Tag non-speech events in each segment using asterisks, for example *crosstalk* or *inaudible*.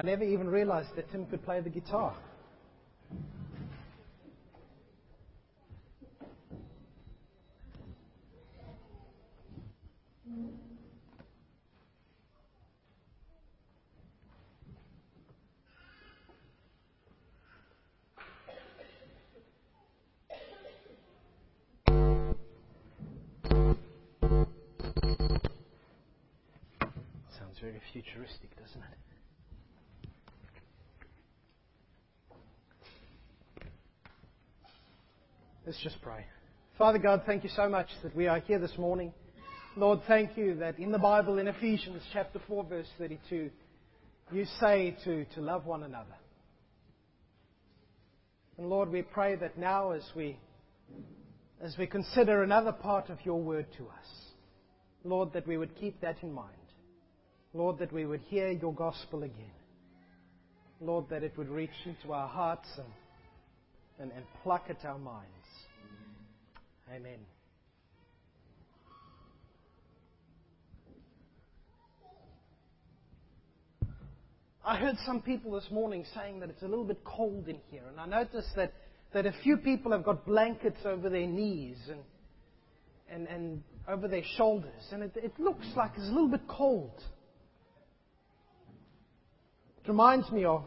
I never even realized that Tim could play the guitar. Sounds very futuristic, doesn't it? Let's just pray. Father God, thank you so much that we are here this morning. Lord, thank you that in the Bible, in Ephesians chapter 4, verse 32, you say to, to love one another. And Lord, we pray that now as we, as we consider another part of your word to us, Lord, that we would keep that in mind. Lord, that we would hear your gospel again. Lord, that it would reach into our hearts and, and, and pluck at our minds. Amen. I heard some people this morning saying that it's a little bit cold in here, and I noticed that, that a few people have got blankets over their knees and, and, and over their shoulders, and it, it looks like it's a little bit cold. It reminds me of,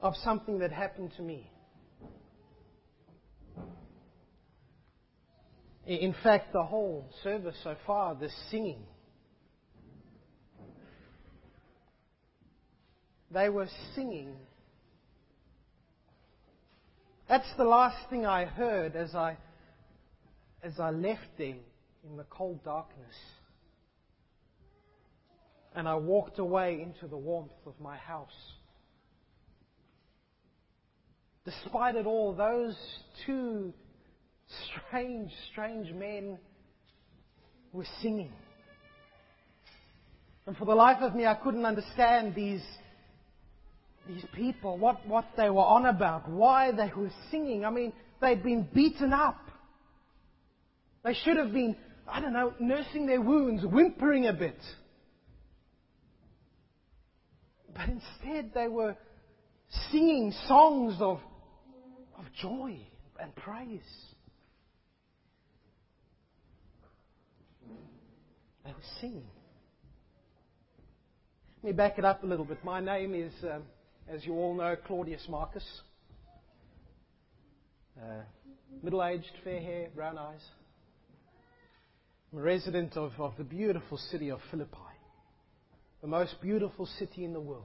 of something that happened to me. In fact, the whole service so far, the singing, they were singing. That's the last thing I heard as I, as I left them in the cold darkness. And I walked away into the warmth of my house. Despite it all, those two strange, strange men were singing. And for the life of me, I couldn't understand these, these people, what, what they were on about, why they were singing. I mean, they'd been beaten up. They should have been, I don't know, nursing their wounds, whimpering a bit. But instead, they were singing songs of, of joy and praise. They were singing. Let me back it up a little bit. My name is, um, as you all know, Claudius Marcus. Uh, Middle aged, fair hair, brown eyes. I'm a resident of, of the beautiful city of Philippi, the most beautiful city in the world.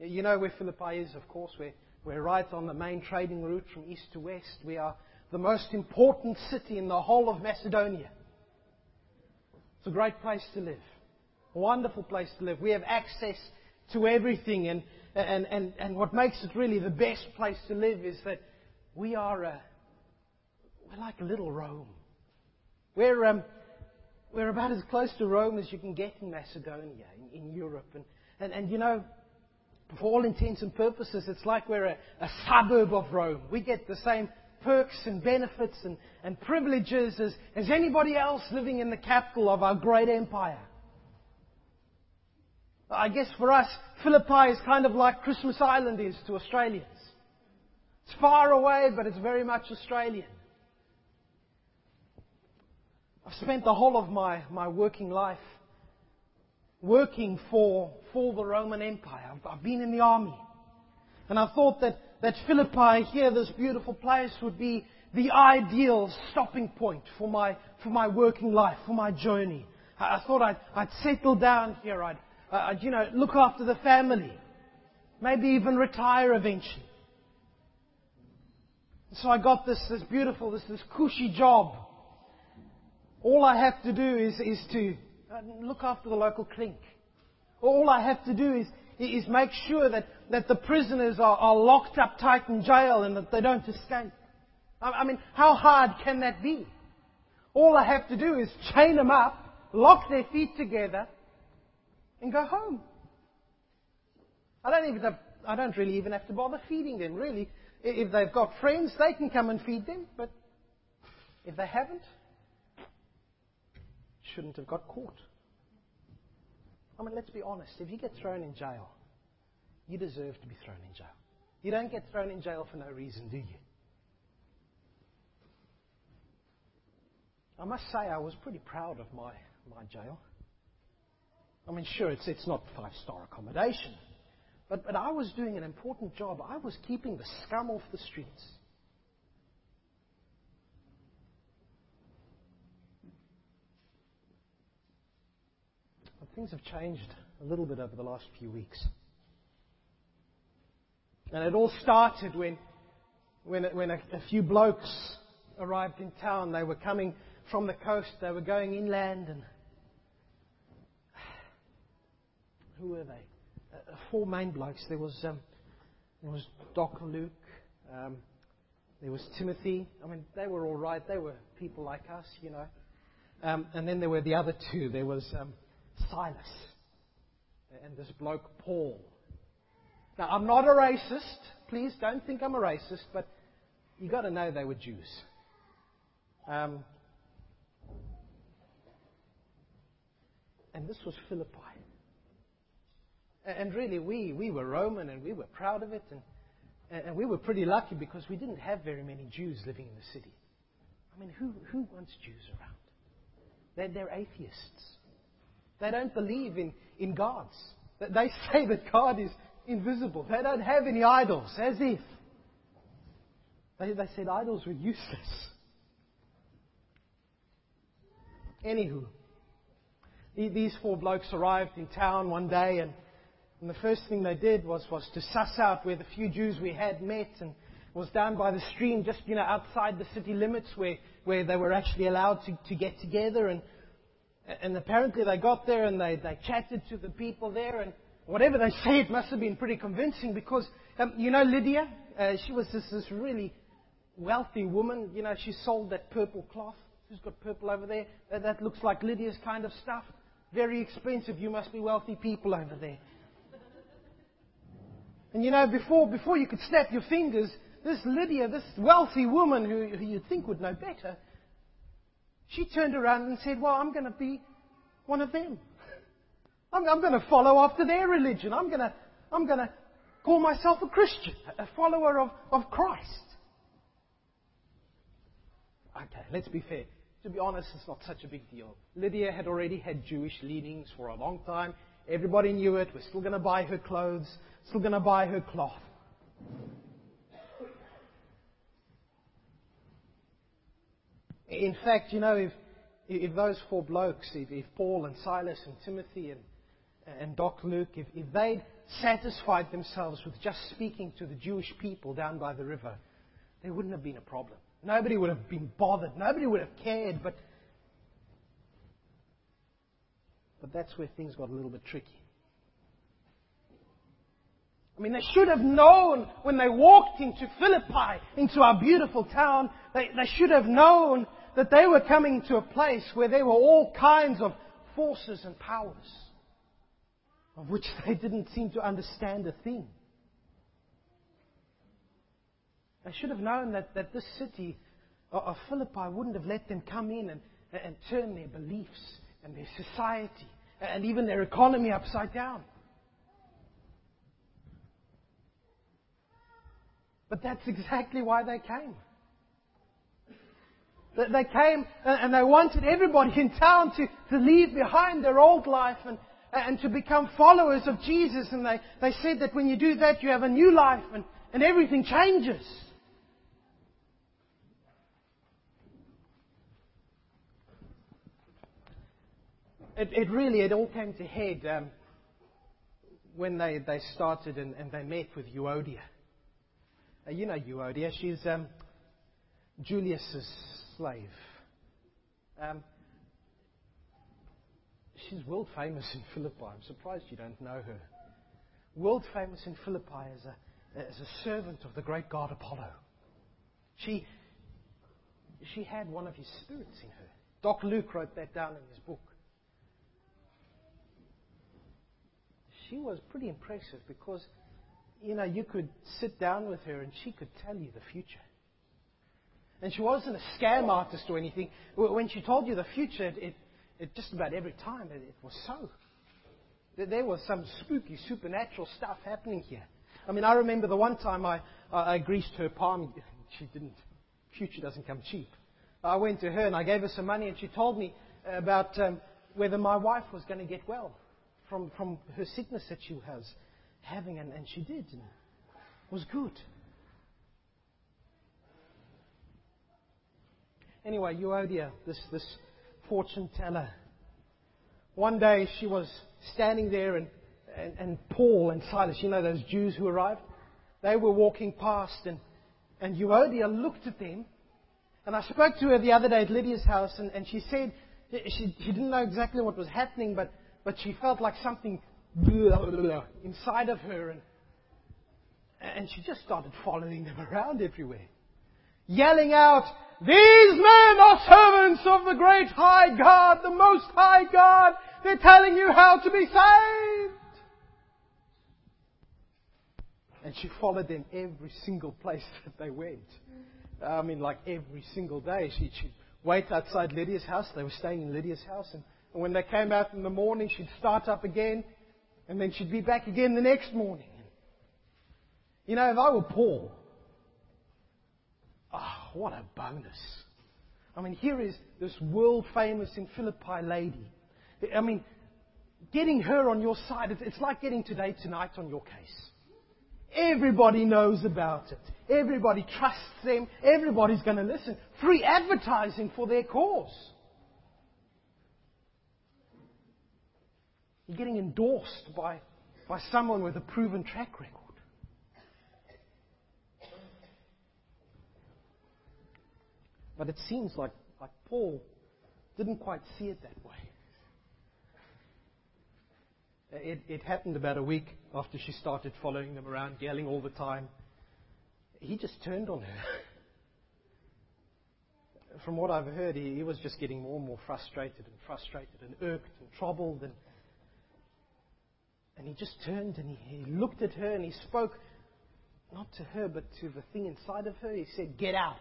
You know where Philippi is, of course. We're, we're right on the main trading route from east to west. We are the most important city in the whole of Macedonia. It's a great place to live. A wonderful place to live. We have access to everything, and, and, and, and what makes it really the best place to live is that we are a, we're like little Rome. We're, um, we're about as close to Rome as you can get in Macedonia, in, in Europe. And, and, and you know, for all intents and purposes, it's like we're a, a suburb of Rome. We get the same perks and benefits and, and privileges as, as anybody else living in the capital of our great empire. I guess for us, Philippi is kind of like Christmas Island is to Australians. It's far away, but it's very much Australian. I've spent the whole of my, my working life working for, for the Roman Empire. I've, I've been in the army. And I thought that that Philippi here, this beautiful place, would be the ideal stopping point for my, for my working life, for my journey. I, I thought I'd, I'd settle down here. I'd, I'd, you know, look after the family. Maybe even retire eventually. So I got this, this beautiful, this, this cushy job. All I have to do is, is to uh, look after the local clink. All I have to do is, is make sure that, that the prisoners are, are locked up tight in jail and that they don't escape. I, I mean, how hard can that be? All I have to do is chain them up, lock their feet together, and go home. I don't even have, I don't really even have to bother feeding them, really. If they've got friends, they can come and feed them, but if they haven't, shouldn't have got caught. I mean, let's be honest. If you get thrown in jail, you deserve to be thrown in jail. You don't get thrown in jail for no reason, do you? I must say, I was pretty proud of my, my jail. I mean, sure, it's, it's not five star accommodation, but, but I was doing an important job. I was keeping the scum off the streets. But things have changed a little bit over the last few weeks. And it all started when, when, when a, a few blokes arrived in town. They were coming from the coast, they were going inland, and *sighs* who were they? Uh, four main blokes. There was um, there was Doc Luke. Um, there was Timothy. I mean, they were all right. They were people like us, you know. Um, and then there were the other two. There was um, Silas and this bloke Paul. Now, I'm not a racist. Please don't think I'm a racist, but you got to know they were Jews. Um, and this was Philippi. And really, we, we were Roman and we were proud of it. And, and we were pretty lucky because we didn't have very many Jews living in the city. I mean, who, who wants Jews around? They're, they're atheists. They don't believe in, in gods. They *laughs* say that God is invisible. They don't have any idols, as if. They, they said idols were useless. Anywho, these four blokes arrived in town one day, and, and, the first thing they did was, was to suss out where the few Jews we had met, and was down by the stream, just you know outside the city limits, where, where they were actually allowed to, to get together. And, and apparently they got there and they, they chatted to the people there, and whatever they say, it must have been pretty convincing because um, you know Lydia, uh, she was this, this really wealthy woman. You know, she sold that purple cloth. Who's got purple over there? Uh, that looks like Lydia's kind of stuff. Very expensive. You must be wealthy people over there. And you know, before, before you could snap your fingers, this Lydia, this wealthy woman who, who you'd think would know better, she turned around and said, Well, I'm going to be one of them. I'm, I'm going to follow after their religion. I'm going to, I'm going to call myself a Christian, a follower of, of Christ. Okay, let's be fair to be honest, it's not such a big deal. Lydia had already had Jewish leanings for a long time. Everybody knew it. We're still going to buy her clothes, still going to buy her cloth. In fact, you know, if, if those four blokes, if, if Paul and Silas and Timothy and, and Doc Luke, if, if they'd satisfied themselves with just speaking to the Jewish people down by the river, there wouldn't have been a problem. Nobody would have been bothered. Nobody would have cared. But, but that's where things got a little bit tricky. I mean, they should have known when they walked into Philippi, into our beautiful town, they, they should have known that they were coming to a place where there were all kinds of forces and powers of which *laughs* they didn't seem to understand a thing. They should have known that, that this city of Philippi wouldn't have let them come in and, and turn their beliefs and their society and even their economy upside down. But that's *laughs* exactly why they came. They came and they wanted everybody in town to, to leave behind their old life and, and to become followers of Jesus. And they, they said that when you do that, you have a new life and, and everything changes. it, it really, it all came to head um, when they, they started and, and they met with Euodia. Uh, you know Euodia, she's um, Julius's slave. Um, she's world famous in Philippi. I'm surprised you don't know her. World famous in Philippi as a, as a servant of the great god Apollo. She, she had one of his spirits in her. Doc Luke wrote that down in his book. she was pretty impressive because, you know, you could sit down with her and she could tell you the future. And she wasn't a scam artist or anything. When she told you the future, it, it just about every time it, it was so. There was some spooky, supernatural stuff happening here. I mean, I remember the one time I, I, greased her palm. She didn't. Future doesn't come cheap. I went to her and I gave her some money, and she told me about um, whether my wife was going to get well from, from her sickness that she was having, and, and she did. And it was good. Anyway, Euodia, this, this fortune teller, one day she was standing there, and, and, and Paul and Silas, you know those Jews who arrived? They were walking past, and, and Euodia looked at them. And I spoke to her the other day at Lydia's house, and, and she said she, she didn't know exactly what was happening, but, but she felt like something inside of her. And, and she just started following them *laughs* around everywhere, yelling out, These men are servants of the great high God, the most high God. They're telling you how to be saved. And she followed them every single place *laughs* that they went. I mean, like every single day. She, she'd wait outside Lydia's house. They were staying in Lydia's house. And, and when they came out in the morning, she'd start up again. And then she'd be back again the next morning. You know, if I were Paul, oh, what a bonus. I mean, here is this world famous in Philippi lady. I mean, getting her on your side, it's like getting today tonight on your case. Everybody knows about it. Everybody trusts them. Everybody's going to listen. Free advertising for their cause. You're getting endorsed by, by someone with a proven track record. But it seems like, like Paul didn't quite see it that way. It, it happened about a week after she started following them around, yelling all the time. He just turned on her. *laughs* From what I've heard, he, he was just getting more and more frustrated and frustrated and irked and troubled. And, and he just turned and he, he looked at her and he spoke not to her, but to the thing inside of her. He said, Get out.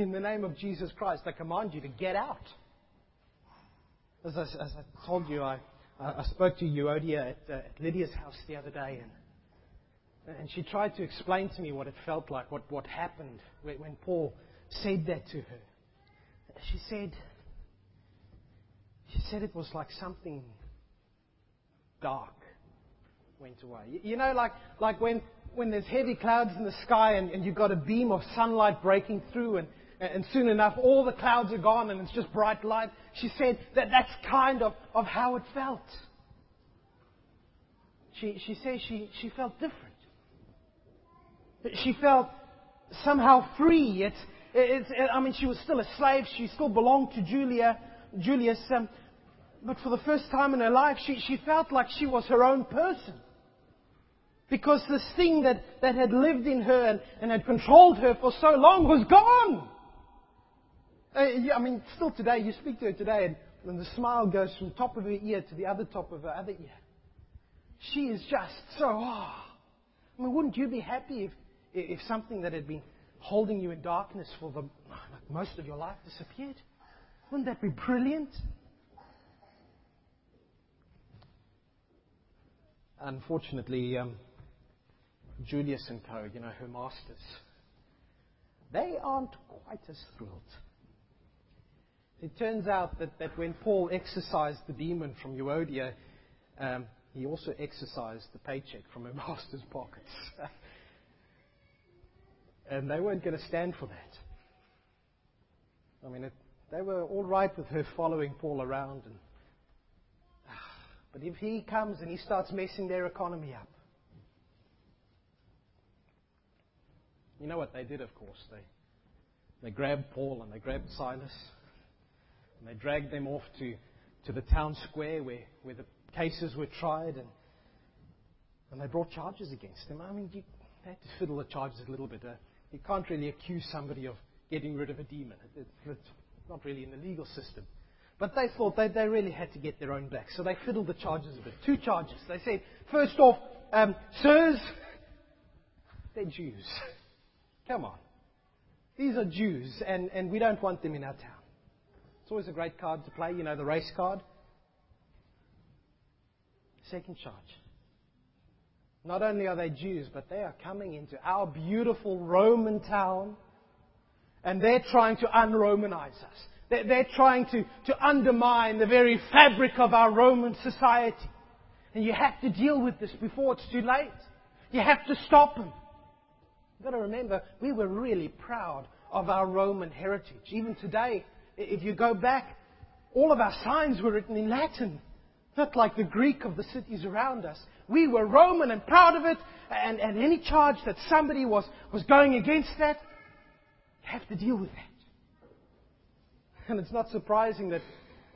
In the name of Jesus Christ, I command you to get out. As I, as I told you, I, I spoke to Euodia at, uh, at Lydia's house the other day, and, and she tried to explain to me what it felt like, what, what happened when, Paul said that to her. She said, she said it was like something dark went away. You know, like, like when, when there's heavy clouds in the sky and, and you've got a beam of sunlight breaking through and, and soon enough all the clouds are gone and it's just bright light. She said that that's kind of, of how it felt. She, she says she, she felt different. She felt somehow free. It's, it's, I mean, she was still a slave. She still belonged to Julia, Julius. Um, but for the first time in her life, she, she felt like she was her own person. Because this thing that, that had lived in her and, and had controlled her for so long was gone. Uh, I mean, still today, you speak to her today, and, the smile goes from top of her ear to the other top of her other ear. She is just so, oh. I mean, wouldn't you be happy if, if something that had been holding you in darkness for the, most of your life disappeared? Wouldn't that be brilliant? Unfortunately, um, Julius and co, you know, her masters, they aren't quite as thrilled. It turns out that, when Paul exorcised the demon from Euodia, um, he also exorcised the paycheck from her *laughs* master's pockets. *laughs* and they weren't going to stand for that. I mean, it, they were all right with her following Paul around. And, *sighs* but if he comes and he starts messing their economy up, you know what they did, of course. They, they grabbed Paul and they grabbed Silas and they dragged them off to, to the town square where, where the cases were tried, and, and they brought charges against them. I mean, you had to fiddle the charges a little bit. Uh, you can't really accuse somebody of getting rid of a demon. It, it, it's not really in the legal system. But they thought they, they really had to get their own back. So they fiddled the charges a bit. Two charges. They said, first off, um, sirs, they're Jews. *laughs* Come on. These are Jews, and, and we don't want them in our town. It's always a great card to play, you know, the race card. Second charge. Not only are they Jews, but they are coming into our beautiful Roman town and they're trying to un-Romanize us. They're, they're trying to, to undermine the very fabric of our Roman society. And you have to deal with this before it's too late. You have to stop them. You've got to remember, we were really proud of our Roman heritage. Even today, if you go back, all of our signs were written in Latin, not like the Greek of the cities around us. We were Roman and proud of it, and, and any charge that somebody was, was going against that, you have to deal with that. And it's not surprising that,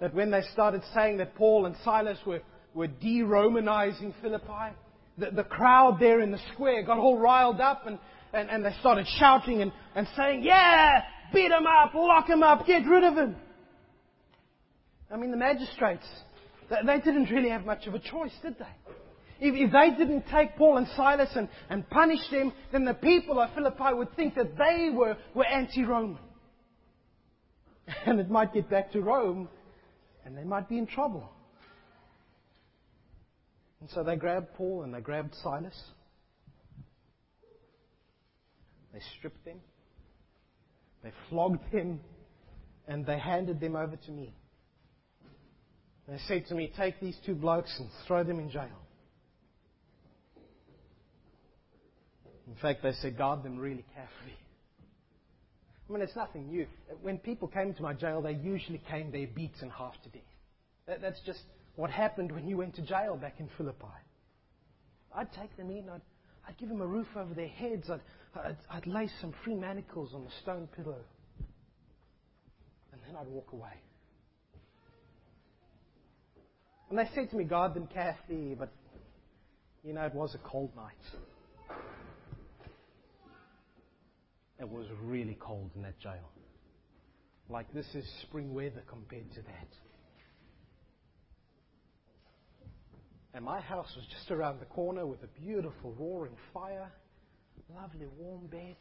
that when they started saying that Paul and Silas were, were de Romanizing Philippi, the, the crowd there in the square got all riled up and, and, and they started shouting and, and saying, Yeah, beat him up, lock him up, get rid of him. I mean, the magistrates, they didn't really have much of a choice, did they? If, they didn't take Paul and Silas and, and punish them, then the people of Philippi would think that they were, were anti Roman. *laughs* And it might get back to Rome, and they might be in trouble. And so they grabbed Paul and they grabbed Silas. They stripped them. They flogged them. And they handed them over to me. They said to me, Take these two blokes and throw them in jail. In fact, they said, guard them really carefully. I mean, it's nothing new. When people came to my jail, they usually came there beaten half to death. That, that's just what happened when you went to jail back in Philippi. I'd take them in, I'd, I'd give them a roof over their heads, I'd, I'd, I'd lay some free manacles on the stone pillow, and then I'd walk away. And they said to me, guard them carefully, but you know, it was a cold night. It was really cold in that jail. Like this is spring weather compared to that. And my house was just around the corner with a beautiful roaring fire, lovely warm bed.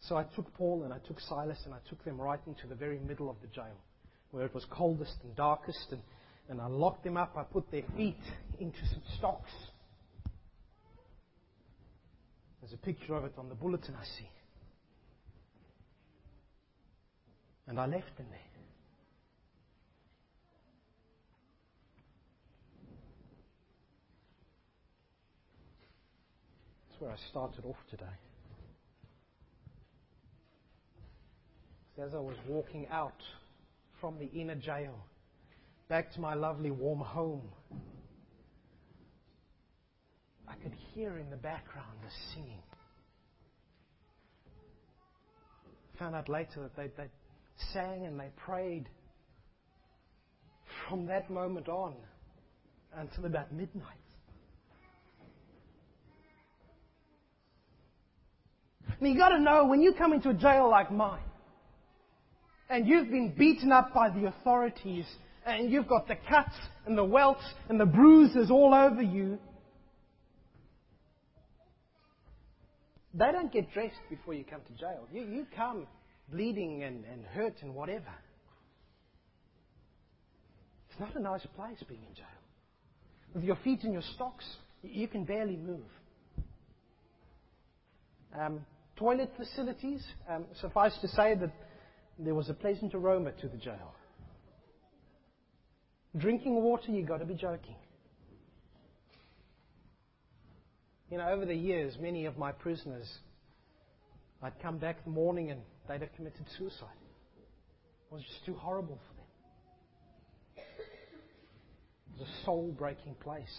So I took Paul and I took Silas and I took them right into the very middle of the jail, where it was coldest and darkest, and, and I locked them up. I put their feet into some stocks there's a picture of it on the bulletin I see. And I left them there. That's where I started off today. As I was walking out from the inner jail back to my lovely warm home, I could hear in the background the singing. Found out later that they, they sang and they prayed from that moment on until about midnight. And you got to know when you come into a jail like mine, and you've been beaten up by the authorities, and you've got the cuts and the welts and the bruises all over you, They don't get dressed before you come to jail. You, you come bleeding and, and hurt and whatever. It's not a nice place being in jail. With your feet in your stocks, you can barely move. Um, toilet facilities, um, suffice to say that there was a pleasant aroma to the jail. Drinking water, you've got to be joking. You know, over the years, many of my prisoners, I'd come back in the morning and they'd have committed suicide. It was just too horrible for them. It was a soul breaking place.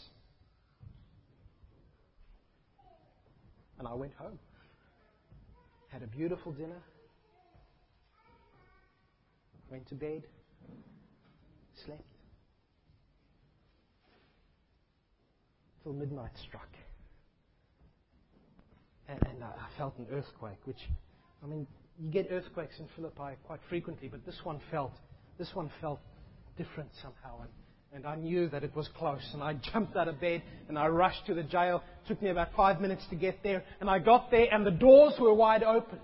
And I went home, had a beautiful dinner, went to bed, slept. Till midnight struck and, and I felt an earthquake, which, I mean, you get earthquakes in Philippi quite frequently, but this one felt, this one felt different somehow. And, and I knew that it was close. And I jumped out of bed and I rushed to the jail. It took me about five minutes to get there. And I got there and the doors were wide open.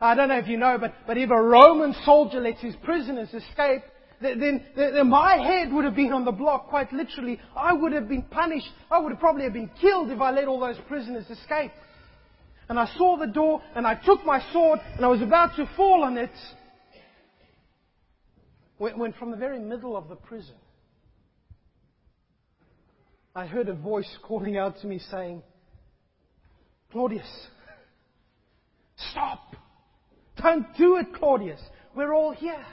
I don't know if you know, but, but if a Roman soldier lets his prisoners escape, then, then my head would have been on the block, quite literally. I would have been punished. I would have probably have been killed if I let all those prisoners escape. And I saw the door, and I took my sword, and I was about to fall on it, when from the very middle of the prison, I heard a voice calling out to me saying, Claudius, stop! Don't do it, Claudius. We're all here.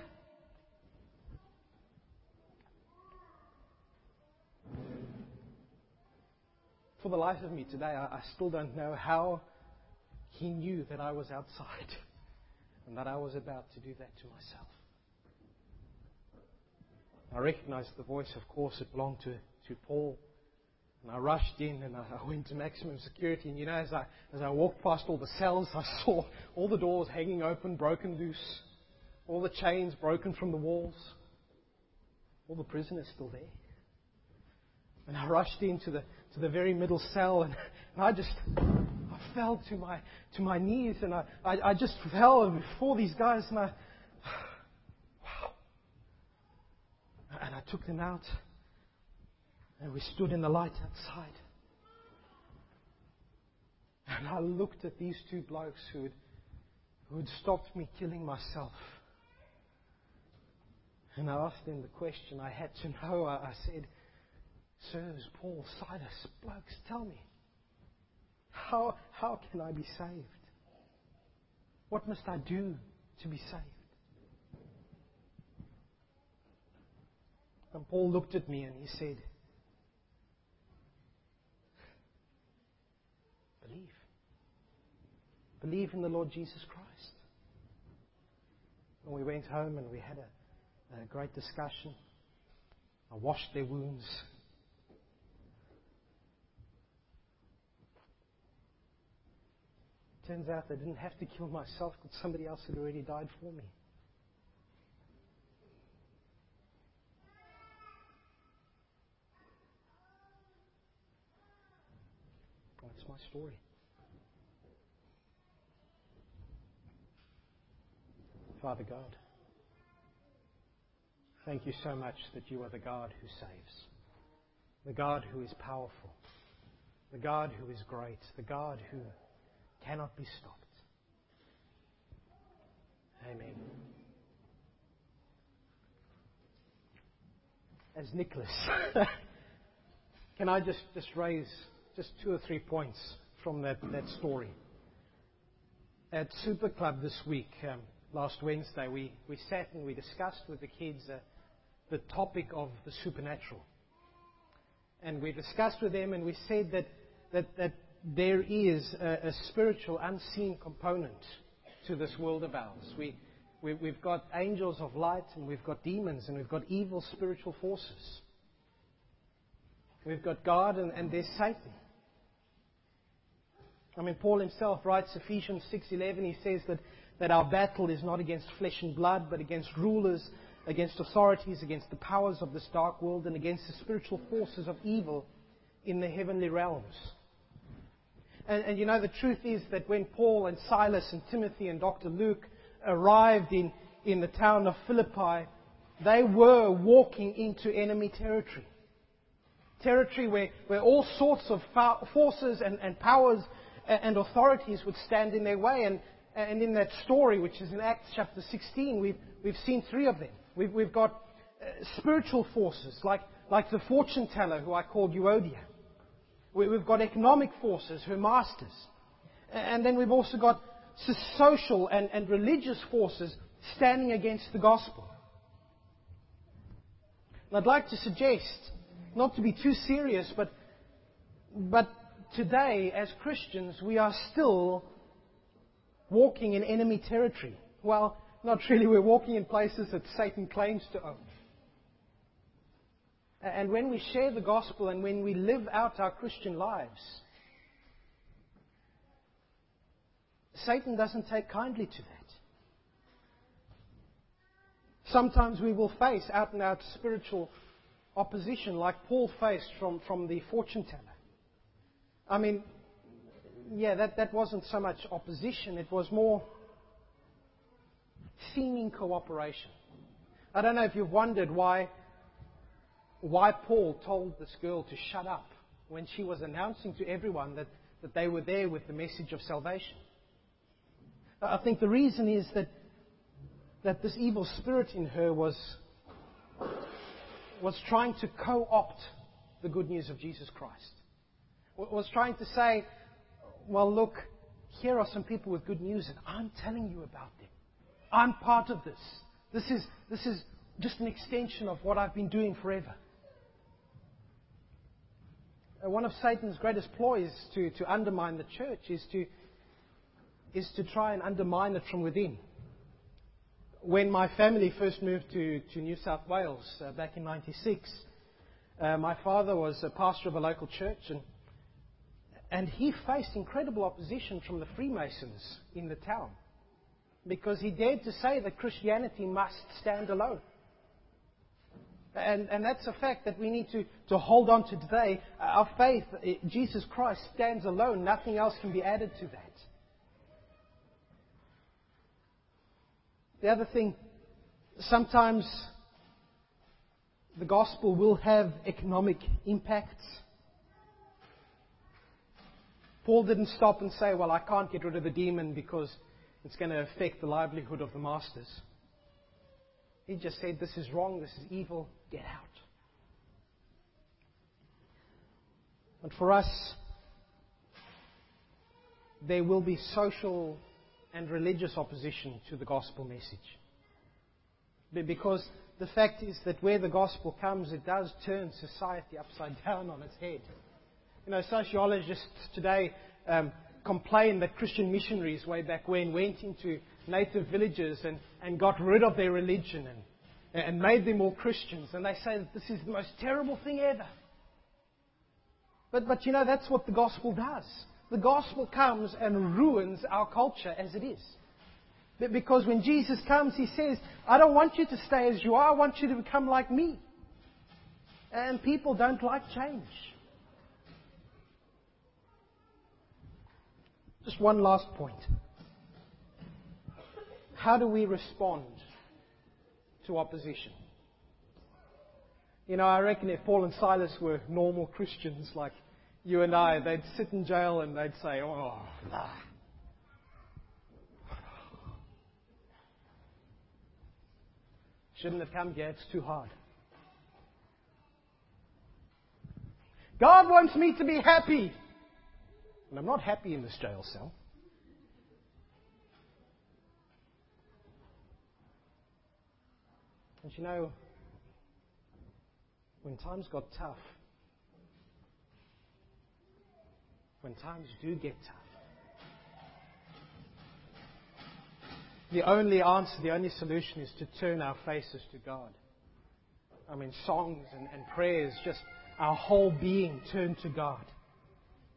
For the life of me today, I, I still don't know how he knew that I was outside *laughs* and that I was about to do that to myself. I recognized the voice, of course, it belonged to, to Paul. And I rushed in and I went to maximum security. And you know, as I, as I walked past all the cells, I saw all the doors hanging open, broken loose, all the chains broken from the walls, all the prisoners still there. And I rushed into the, to the very middle cell and, and I just I fell to my, to my knees and I, I, I just fell before these guys and I, *sighs* wow. And I took them out. And we stood in the light outside. And I looked at these two blokes who had, who had stopped me killing myself. And I asked them the question I had to know. I, I said, Sirs, Paul, Silas, blokes, tell me, how, how can I be saved? What must I do to be saved? And Paul looked at me and he said, Believe in the Lord Jesus Christ. And we went home and we had a, a great discussion. I washed their wounds. Turns out I didn't have to kill myself because somebody else had already died for me. That's my story. Father God, thank you so much that you are the God who saves, the God who is powerful, the God who is great, the God who cannot be stopped. Amen. As Nicholas, *laughs* can I just, just raise just two or three points from that, that story? At Super Club this week, um, last Wednesday, we, we sat and we discussed with the kids uh, the topic of the supernatural. And we discussed with them and we said that, that, that there is a, a spiritual, unseen component to this world of ours. We, we, we've got angels of light and we've got demons and we've got evil spiritual forces. We've got God and, and there's Satan. I mean, Paul himself writes Ephesians 6:11. He says that that our battle is not against flesh and blood, but against rulers, against authorities, against the powers of this dark world, and against the spiritual forces of evil in the heavenly realms. And, and you know, the truth is that when Paul and Silas and Timothy and Dr. Luke arrived in, in the town of Philippi, they were walking into enemy territory. Territory where, where all sorts of forces and, and powers and authorities would stand in their way. And, and in that story, which is in Acts chapter 16, we've, we've seen three of them. We've, we've got uh, spiritual forces, like, like the fortune teller who I called Euodia. We, we've got economic forces, her masters. And then we've also got social and, and religious forces standing against the gospel. And I'd like to suggest, not to be too serious, but, but today, as Christians, we are still walking in enemy territory. Well, not really. We're walking in places that Satan claims to own. And when we share the gospel and when we live out our Christian lives, Satan doesn't take kindly to that. Sometimes we will face out and out spiritual opposition like Paul faced from, from the fortune teller. I mean, yeah, that, wasn't so much opposition, it was more seeming cooperation. I don't know if you've wondered why, why Paul told this girl to shut up when she was announcing to everyone that, that they were there with the message of salvation. I think the reason is that, that this evil spirit in her was, was trying to co opt the good news of Jesus Christ. Was trying to say, well, look, here are some people with good news, and I'm telling you about them. I'm part of this. This is, this is just an extension of what I've been doing forever. Uh, one of Satan's greatest ploys to, to undermine the church is to, is to try and undermine it from within. When my family first moved to, to New South Wales uh, back in 96, uh, my father was a pastor of a local church, and, and he faced incredible opposition from the Freemasons in the town because he dared to say that Christianity must stand alone. And, and that's a fact that we need to, to hold on to today. Our faith, eh, Jesus Christ stands alone. Nothing else can be added to that. The other thing, sometimes the gospel will have economic impacts. Paul didn't stop and say, Well, I can't get rid of the demon because it's going to affect the livelihood of the masters. He just said, This is wrong, this is evil, get out. And for us, there will be social and religious opposition to the gospel message. Because the fact is that where the gospel comes, it does turn society upside down on its head. You know, sociologists today um, complain that Christian missionaries way back when went into native villages and, and got rid of their religion and, and made them all Christians. And they say that this is the most terrible thing ever. But, but you know, that's what the gospel does. The gospel comes and ruins our culture as it is. Because when Jesus comes, he says, I don't want you to stay as you are, I want you to become like me. And people don't like change. Just one last point. How do we respond to opposition? You know, I reckon if Paul and Silas were normal Christians like you and I, they'd sit in jail and they'd say, oh, nah. Shouldn't have come here, it's too hard. God wants me to be happy. And I'm not happy in this jail cell. And you know, when times got tough, when times do get tough, the only answer, the only solution is to turn our faces to God. I mean, songs and, and prayers, just our whole being turned to God.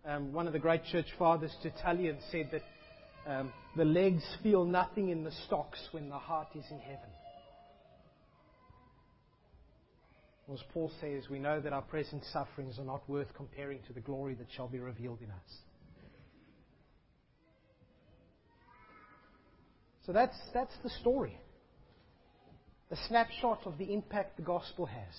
Um, one of the great church fathers, Tertullian, said that um, the legs feel nothing in the stocks when the heart is in heaven. As Paul says, we know that our present sufferings are not worth comparing to the glory that shall be revealed in us. So that's, that's the story. A snapshot of the impact the gospel has.